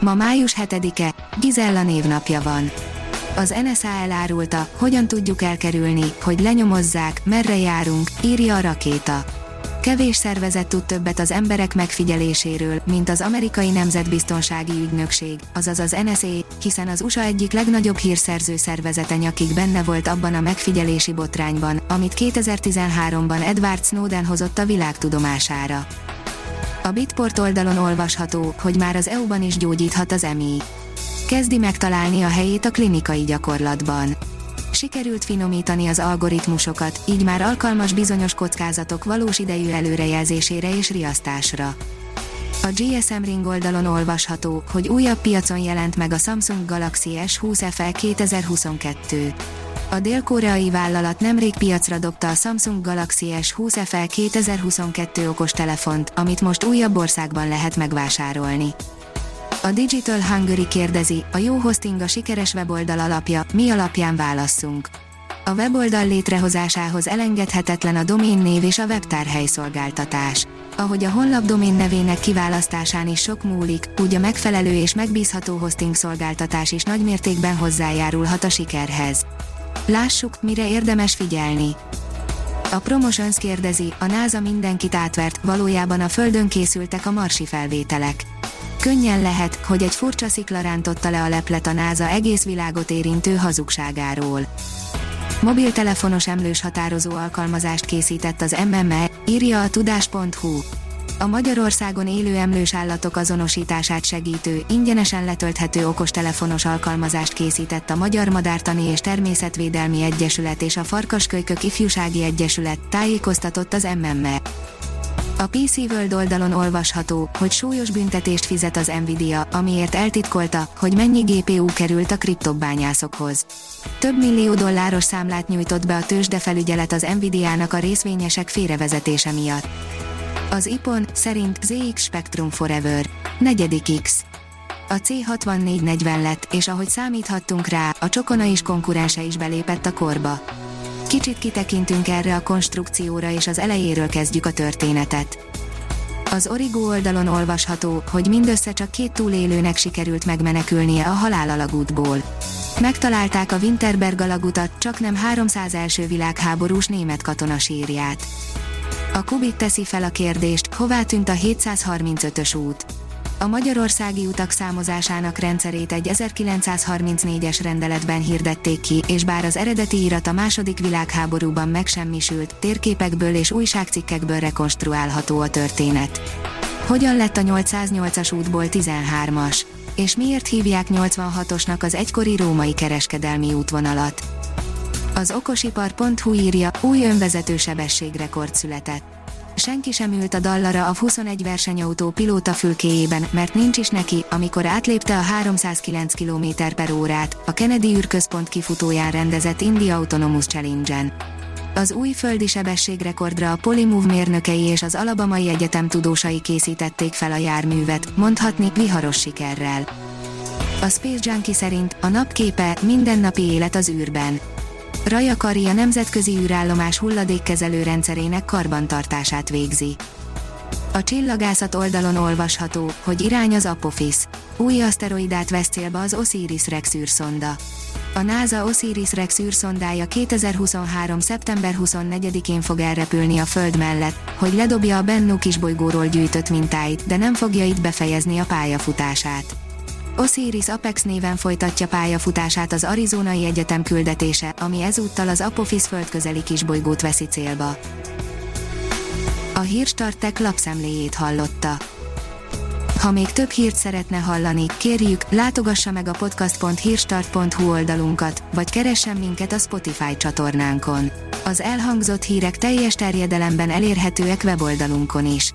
Ma május 7-e, Gizella névnapja van. Az NSA elárulta, hogyan tudjuk elkerülni, hogy lenyomozzák, merre járunk, írja a rakéta. Kevés szervezet tud többet az emberek megfigyeléséről, mint az amerikai nemzetbiztonsági ügynökség, azaz az NSA, hiszen az USA egyik legnagyobb hírszerző szervezete nyakig benne volt abban a megfigyelési botrányban, amit 2013-ban Edward Snowden hozott a világ tudomására. A Bitport oldalon olvasható, hogy már az EU-ban is gyógyíthat az EMI. Kezdi megtalálni a helyét a klinikai gyakorlatban. Sikerült finomítani az algoritmusokat, így már alkalmas bizonyos kockázatok valós idejű előrejelzésére és riasztásra. A GSM Ring oldalon olvasható, hogy újabb piacon jelent meg a Samsung Galaxy S20 FE 2022. A dél-koreai vállalat nemrég piacra dobta a Samsung Galaxy S20 FE 2022 okostelefont, amit most újabb országban lehet megvásárolni. A Digital Hungary kérdezi, a jó hosting a sikeres weboldal alapja, mi alapján válasszunk. A weboldal létrehozásához elengedhetetlen a név és a webtárhely szolgáltatás. Ahogy a honlap domén nevének kiválasztásán is sok múlik, úgy a megfelelő és megbízható hosting szolgáltatás is nagymértékben hozzájárulhat a sikerhez. Lássuk, mire érdemes figyelni. A Promotions kérdezi, a NASA mindenkit átvert, valójában a Földön készültek a marsi felvételek. Könnyen lehet, hogy egy furcsa szikla rántotta le a leplet a NASA egész világot érintő hazugságáról. Mobiltelefonos emlős határozó alkalmazást készített az MME, írja a tudás.hu a Magyarországon élő emlős állatok azonosítását segítő, ingyenesen letölthető okostelefonos alkalmazást készített a Magyar Madártani és Természetvédelmi Egyesület és a Farkaskölykök Ifjúsági Egyesület, tájékoztatott az MME. A PC World oldalon olvasható, hogy súlyos büntetést fizet az Nvidia, amiért eltitkolta, hogy mennyi GPU került a kriptobányászokhoz. Több millió dolláros számlát nyújtott be a tőzsdefelügyelet az Nvidia-nak a részvényesek félrevezetése miatt. Az IPON szerint ZX Spectrum Forever. Negyedik X. A C6440 lett, és ahogy számíthattunk rá, a Csokona is konkurense is belépett a korba. Kicsit kitekintünk erre a konstrukcióra és az elejéről kezdjük a történetet. Az Origo oldalon olvasható, hogy mindössze csak két túlélőnek sikerült megmenekülnie a halálalagútból. Megtalálták a Winterberg alagutat, csak nem 300 első világháborús német katona sírját. A Kubit teszi fel a kérdést, hová tűnt a 735-ös út. A magyarországi utak számozásának rendszerét egy 1934-es rendeletben hirdették ki, és bár az eredeti írat a második világháborúban megsemmisült, térképekből és újságcikkekből rekonstruálható a történet. Hogyan lett a 808-as útból 13-as? És miért hívják 86-osnak az egykori római kereskedelmi útvonalat? Az okosipar.hu írja, új önvezető sebességrekord született. Senki sem ült a dallara a 21 versenyautó pilóta fülkéjében, mert nincs is neki, amikor átlépte a 309 km per órát, a Kennedy űrközpont kifutóján rendezett India Autonomous Challenge-en. Az új földi sebességrekordra a Polymove mérnökei és az Alabamai Egyetem tudósai készítették fel a járművet, mondhatni viharos sikerrel. A Space Junkie szerint a napképe mindennapi élet az űrben Raja Kari a nemzetközi űrállomás hulladékkezelő rendszerének karbantartását végzi. A csillagászat oldalon olvasható, hogy irány az Apophis. Új aszteroidát vesz célba az Osiris-Rex űrszonda. A NASA Osiris-Rex űrszondája 2023. szeptember 24-én fog elrepülni a Föld mellett, hogy ledobja a Bennu kisbolygóról gyűjtött mintáit, de nem fogja itt befejezni a pályafutását. Osiris Apex néven folytatja pályafutását az Arizonai Egyetem küldetése, ami ezúttal az Apophis földközeli kisbolygót veszi célba. A Hírstartek lapszemléjét hallotta. Ha még több hírt szeretne hallani, kérjük, látogassa meg a podcast.hírstart.hu oldalunkat, vagy keressen minket a Spotify csatornánkon. Az elhangzott hírek teljes terjedelemben elérhetőek weboldalunkon is.